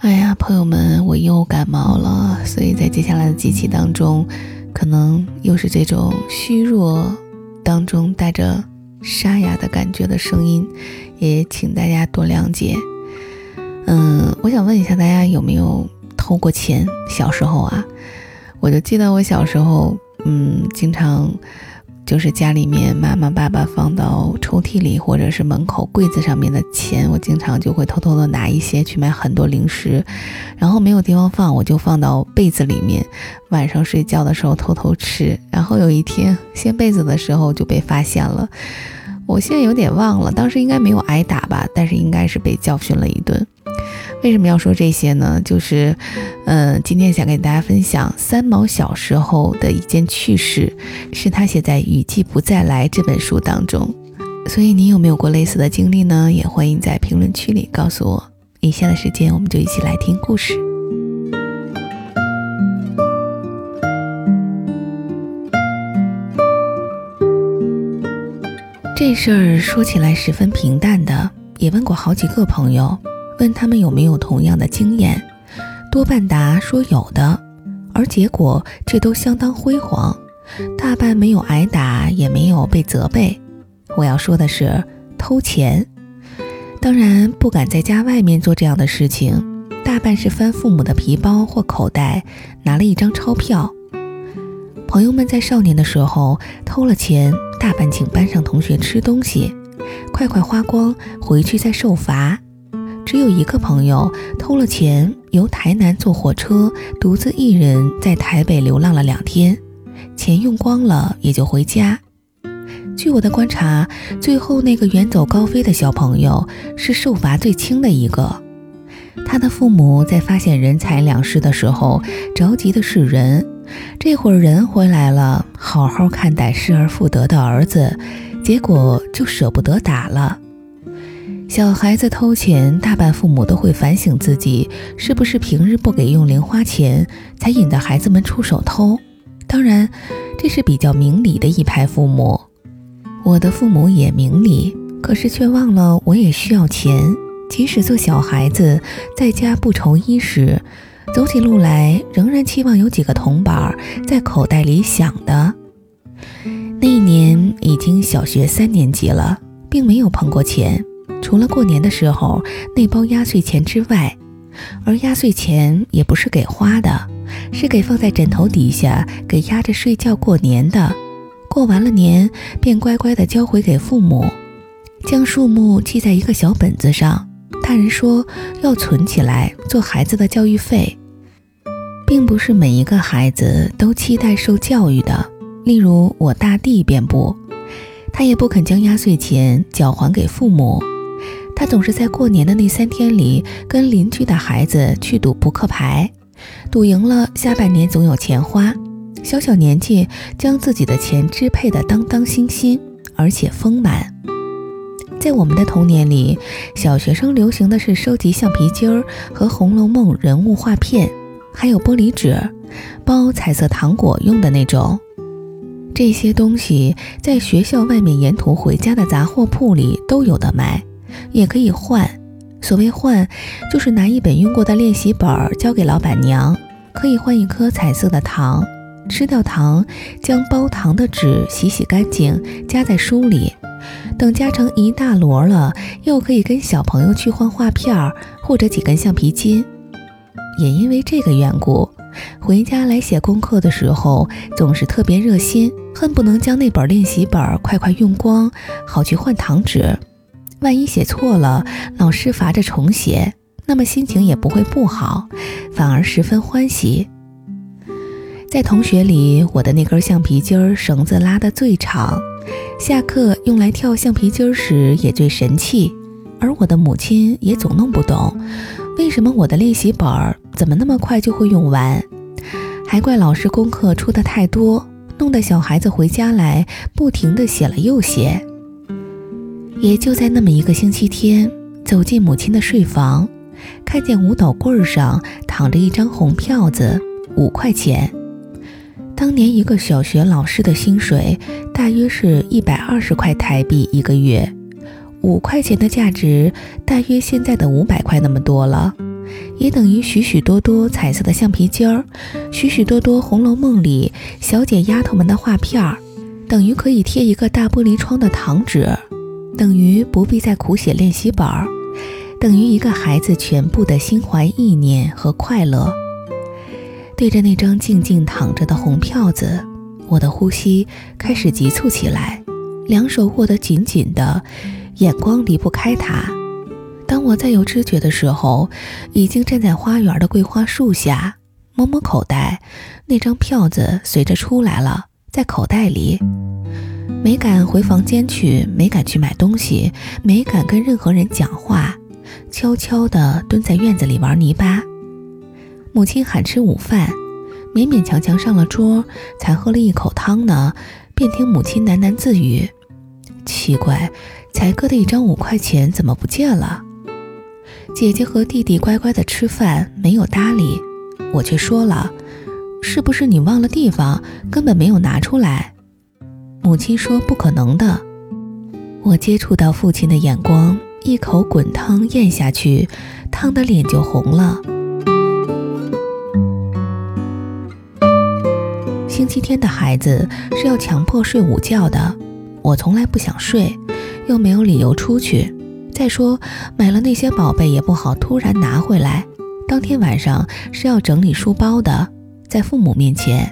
哎呀，朋友们，我又感冒了，所以在接下来的几期当中，可能又是这种虚弱当中带着沙哑的感觉的声音，也请大家多谅解。嗯，我想问一下大家有没有偷过钱？小时候啊，我就记得我小时候，嗯，经常。就是家里面妈妈爸爸放到抽屉里或者是门口柜子上面的钱，我经常就会偷偷的拿一些去买很多零食，然后没有地方放，我就放到被子里面，晚上睡觉的时候偷偷吃。然后有一天掀被子的时候就被发现了，我现在有点忘了，当时应该没有挨打吧，但是应该是被教训了一顿。为什么要说这些呢？就是，嗯，今天想跟大家分享三毛小时候的一件趣事，是他写在《雨季不再来》这本书当中。所以你有没有过类似的经历呢？也欢迎在评论区里告诉我。以下的时间，我们就一起来听故事。这事儿说起来十分平淡的，也问过好几个朋友。问他们有没有同样的经验，多半答说有的，而结果却都相当辉煌，大半没有挨打，也没有被责备。我要说的是偷钱，当然不敢在家外面做这样的事情，大半是翻父母的皮包或口袋，拿了一张钞票。朋友们在少年的时候偷了钱，大半请班上同学吃东西，快快花光，回去再受罚。只有一个朋友偷了钱，由台南坐火车，独自一人在台北流浪了两天，钱用光了也就回家。据我的观察，最后那个远走高飞的小朋友是受罚最轻的一个。他的父母在发现人财两失的时候，着急的是人，这会儿人回来了，好好看待失而复得的儿子，结果就舍不得打了。小孩子偷钱，大半父母都会反省自己，是不是平日不给用零花钱，才引得孩子们出手偷？当然，这是比较明理的一派父母。我的父母也明理，可是却忘了我也需要钱。即使做小孩子，在家不愁衣食，走起路来仍然期望有几个铜板在口袋里响的。那一年已经小学三年级了，并没有碰过钱。除了过年的时候那包压岁钱之外，而压岁钱也不是给花的，是给放在枕头底下给压着睡觉过年的。过完了年便乖乖的交回给父母，将数目记在一个小本子上。大人说要存起来做孩子的教育费，并不是每一个孩子都期待受教育的。例如我大弟便不，他也不肯将压岁钱缴还给父母。他总是在过年的那三天里，跟邻居的孩子去赌扑克牌，赌赢了，下半年总有钱花。小小年纪，将自己的钱支配的当当心心，而且丰满。在我们的童年里，小学生流行的是收集橡皮筋儿和《红楼梦》人物画片，还有玻璃纸，包彩色糖果用的那种。这些东西在学校外面沿途回家的杂货铺里都有的卖。也可以换，所谓换，就是拿一本用过的练习本交给老板娘，可以换一颗彩色的糖。吃掉糖，将包糖的纸洗洗干净，夹在书里。等夹成一大摞了，又可以跟小朋友去换画片儿或者几根橡皮筋。也因为这个缘故，回家来写功课的时候，总是特别热心，恨不能将那本练习本快快用光，好去换糖纸。万一写错了，老师罚着重写，那么心情也不会不好，反而十分欢喜。在同学里，我的那根橡皮筋绳子拉得最长，下课用来跳橡皮筋时也最神气。而我的母亲也总弄不懂，为什么我的练习本儿怎么那么快就会用完，还怪老师功课出的太多，弄得小孩子回家来不停地写了又写。也就在那么一个星期天，走进母亲的睡房，看见五斗柜上躺着一张红票子，五块钱。当年一个小学老师的薪水大约是一百二十块台币一个月，五块钱的价值大约现在的五百块那么多了。也等于许许多多彩色的橡皮筋儿，许许多多《红楼梦》里小姐丫头们的画片儿，等于可以贴一个大玻璃窗的糖纸，等于不必再苦写练习本儿，等于一个孩子全部的心怀意念和快乐。对着那张静静躺着的红票子，我的呼吸开始急促起来，两手握得紧紧的，眼光离不开它。当我再有知觉的时候，已经站在花园的桂花树下，摸摸口袋，那张票子随着出来了，在口袋里。没敢回房间去，没敢去买东西，没敢跟任何人讲话，悄悄地蹲在院子里玩泥巴。母亲喊吃午饭，勉勉强强上了桌，才喝了一口汤呢，便听母亲喃喃自语：“奇怪，才哥的一张五块钱怎么不见了？”姐姐和弟弟乖乖的吃饭，没有搭理，我却说了：“是不是你忘了地方，根本没有拿出来？”母亲说：“不可能的。”我接触到父亲的眼光，一口滚汤咽下去，汤的脸就红了。星期天的孩子是要强迫睡午觉的，我从来不想睡，又没有理由出去。再说，买了那些宝贝也不好突然拿回来。当天晚上是要整理书包的，在父母面前，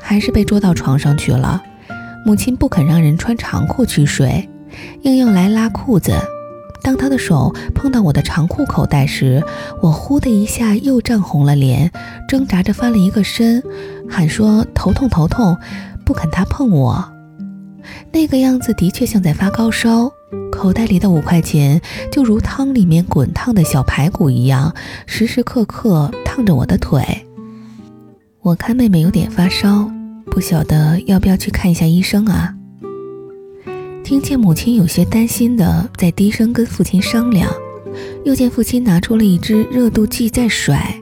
还是被捉到床上去了。母亲不肯让人穿长裤去睡，硬要来拉裤子。当他的手碰到我的长裤口袋时，我呼的一下又涨红了脸，挣扎着翻了一个身，喊说头痛头痛，不肯他碰我。那个样子的确像在发高烧。口袋里的五块钱就如汤里面滚烫的小排骨一样，时时刻刻烫着我的腿。我看妹妹有点发烧，不晓得要不要去看一下医生啊。听见母亲有些担心的在低声跟父亲商量，又见父亲拿出了一支热度计在甩，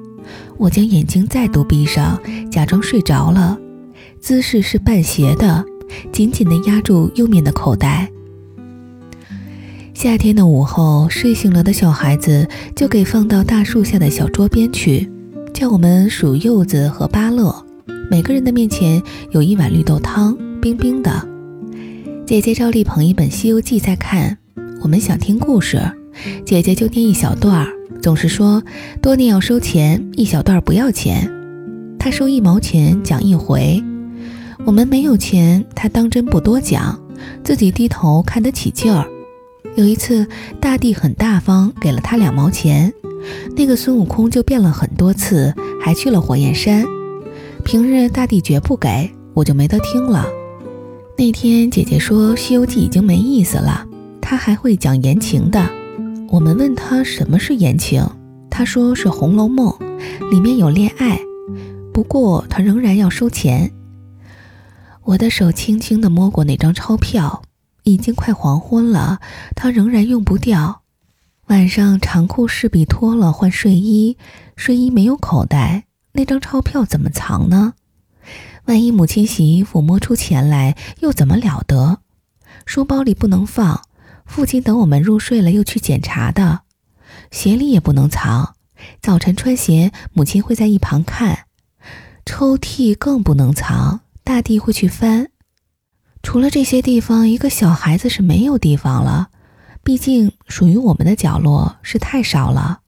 我将眼睛再度闭上，假装睡着了，姿势是半斜的，紧紧地压住右面的口袋。夏天的午后，睡醒了的小孩子就给放到大树下的小桌边去，叫我们数柚子和芭乐。每个人的面前有一碗绿豆汤，冰冰的。姐姐照例捧一本《西游记》在看。我们想听故事，姐姐就念一小段儿，总是说多念要收钱，一小段不要钱。她收一毛钱讲一回。我们没有钱，她当真不多讲，自己低头看得起劲儿。有一次，大地很大方，给了他两毛钱，那个孙悟空就变了很多次，还去了火焰山。平日大地绝不给，我就没得听了。那天姐姐说《西游记》已经没意思了，她还会讲言情的。我们问她什么是言情，她说是《红楼梦》，里面有恋爱，不过她仍然要收钱。我的手轻轻地摸过那张钞票。已经快黄昏了，她仍然用不掉。晚上长裤势必脱了，换睡衣，睡衣没有口袋，那张钞票怎么藏呢？万一母亲洗衣服摸出钱来，又怎么了得？书包里不能放，父亲等我们入睡了又去检查的。鞋里也不能藏，早晨穿鞋，母亲会在一旁看。抽屉更不能藏，大地会去翻。除了这些地方，一个小孩子是没有地方了。毕竟属于我们的角落是太少了。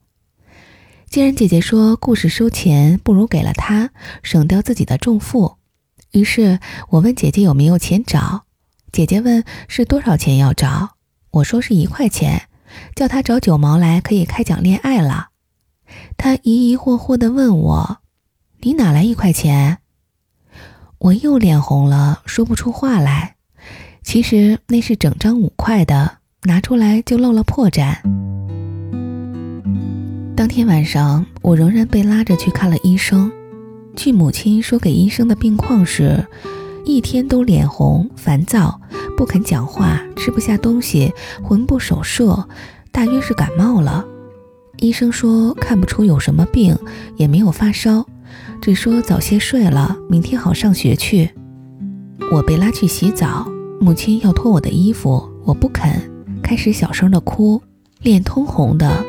既然姐姐说故事收钱，不如给了她，省掉自己的重负。于是我问姐姐有没有钱找。姐姐问是多少钱要找，我说是一块钱，叫她找九毛来，可以开讲恋爱了。她疑疑惑惑地问我：“你哪来一块钱？”我又脸红了，说不出话来。其实那是整张五块的，拿出来就露了破绽。当天晚上，我仍然被拉着去看了医生。据母亲说给医生的病况是，一天都脸红、烦躁，不肯讲话，吃不下东西，魂不守舍，大约是感冒了。医生说看不出有什么病，也没有发烧。只说早些睡了，明天好上学去。我被拉去洗澡，母亲要脱我的衣服，我不肯，开始小声的哭，脸通红的。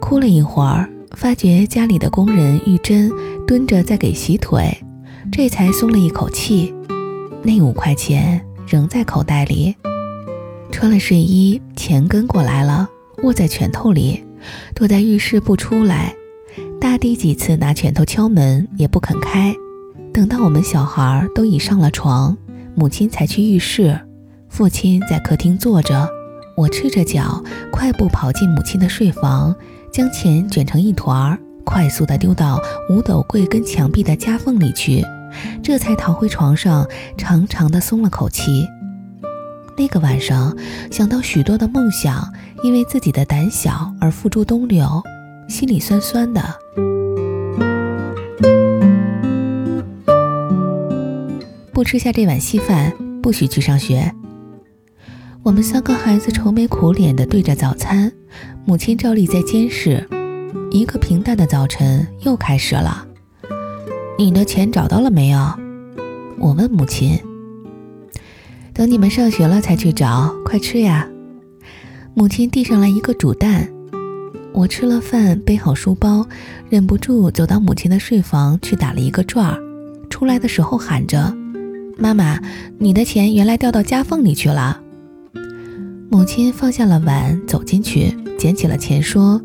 哭了一会儿，发觉家里的工人玉珍蹲着在给洗腿，这才松了一口气。那五块钱仍在口袋里。穿了睡衣，钱跟过来了，握在拳头里，躲在浴室不出来。大弟几次拿拳头敲门，也不肯开。等到我们小孩都已上了床，母亲才去浴室。父亲在客厅坐着，我赤着脚快步跑进母亲的睡房，将钱卷成一团儿，快速地丢到五斗柜跟墙壁的夹缝里去，这才逃回床上，长长的松了口气。那个晚上，想到许多的梦想，因为自己的胆小而付诸东流，心里酸酸的。不吃下这碗稀饭，不许去上学。我们三个孩子愁眉苦脸地对着早餐，母亲照例在监视。一个平淡的早晨又开始了。你的钱找到了没有？我问母亲。等你们上学了才去找，快吃呀！母亲递上来一个煮蛋。我吃了饭，背好书包，忍不住走到母亲的睡房去打了一个转儿。出来的时候喊着：“妈妈，你的钱原来掉到夹缝里去了。”母亲放下了碗，走进去，捡起了钱，说：“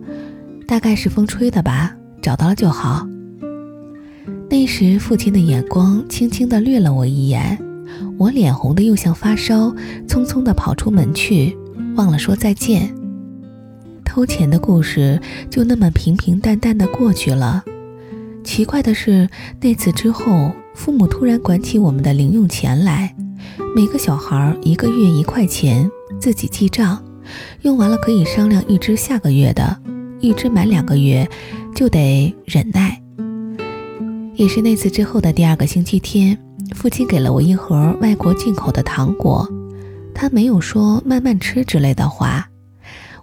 大概是风吹的吧，找到了就好。”那时，父亲的眼光轻轻地掠了我一眼，我脸红的又像发烧，匆匆地跑出门去，忘了说再见。偷钱的故事就那么平平淡淡的过去了。奇怪的是，那次之后，父母突然管起我们的零用钱来，每个小孩一个月一块钱。自己记账，用完了可以商量预支下个月的，预支满两个月就得忍耐。也是那次之后的第二个星期天，父亲给了我一盒外国进口的糖果，他没有说慢慢吃之类的话。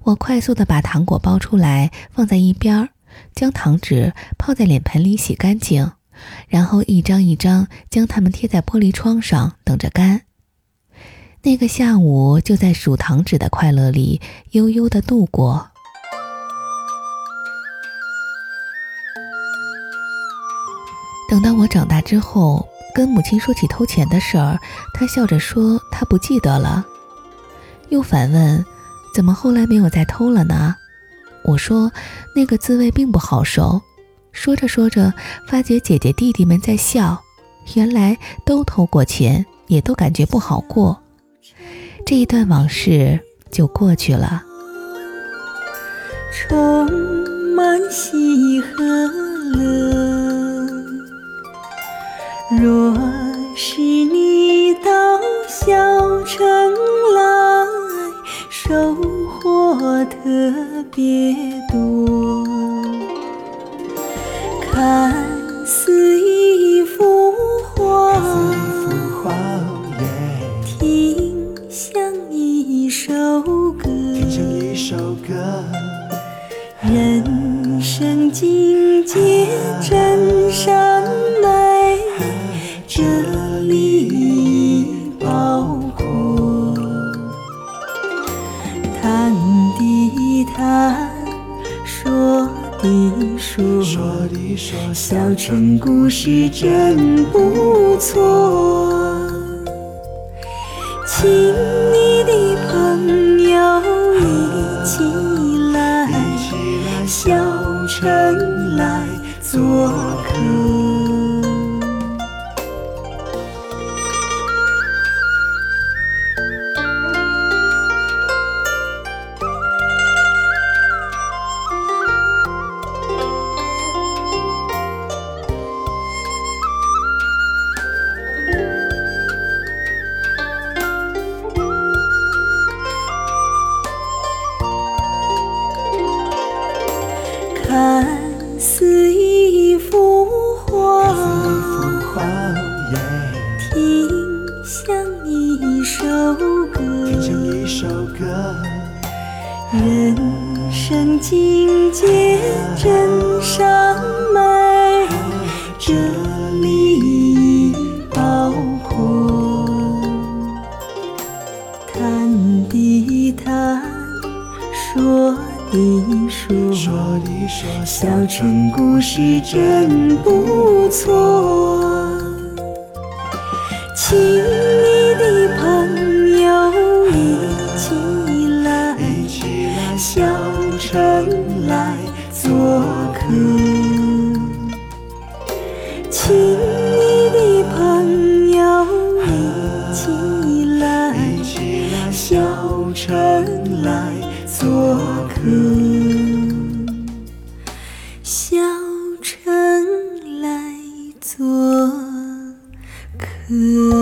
我快速的把糖果包出来放在一边儿，将糖纸泡在脸盆里洗干净，然后一张一张将它们贴在玻璃窗上等着干。那个下午就在数糖纸的快乐里悠悠的度过。等到我长大之后，跟母亲说起偷钱的事儿，她笑着说她不记得了。又反问：“怎么后来没有再偷了呢？”我说：“那个滋味并不好受。”说着说着，发觉姐姐弟弟们在笑，原来都偷过钱，也都感觉不好过。这一段往事就过去了。充满喜和乐，若是你到小城来，收获特别多。小城故事真不错，人生境界真善美，这里包括谈的谈，说。的说，小城故事真不错，亲嗯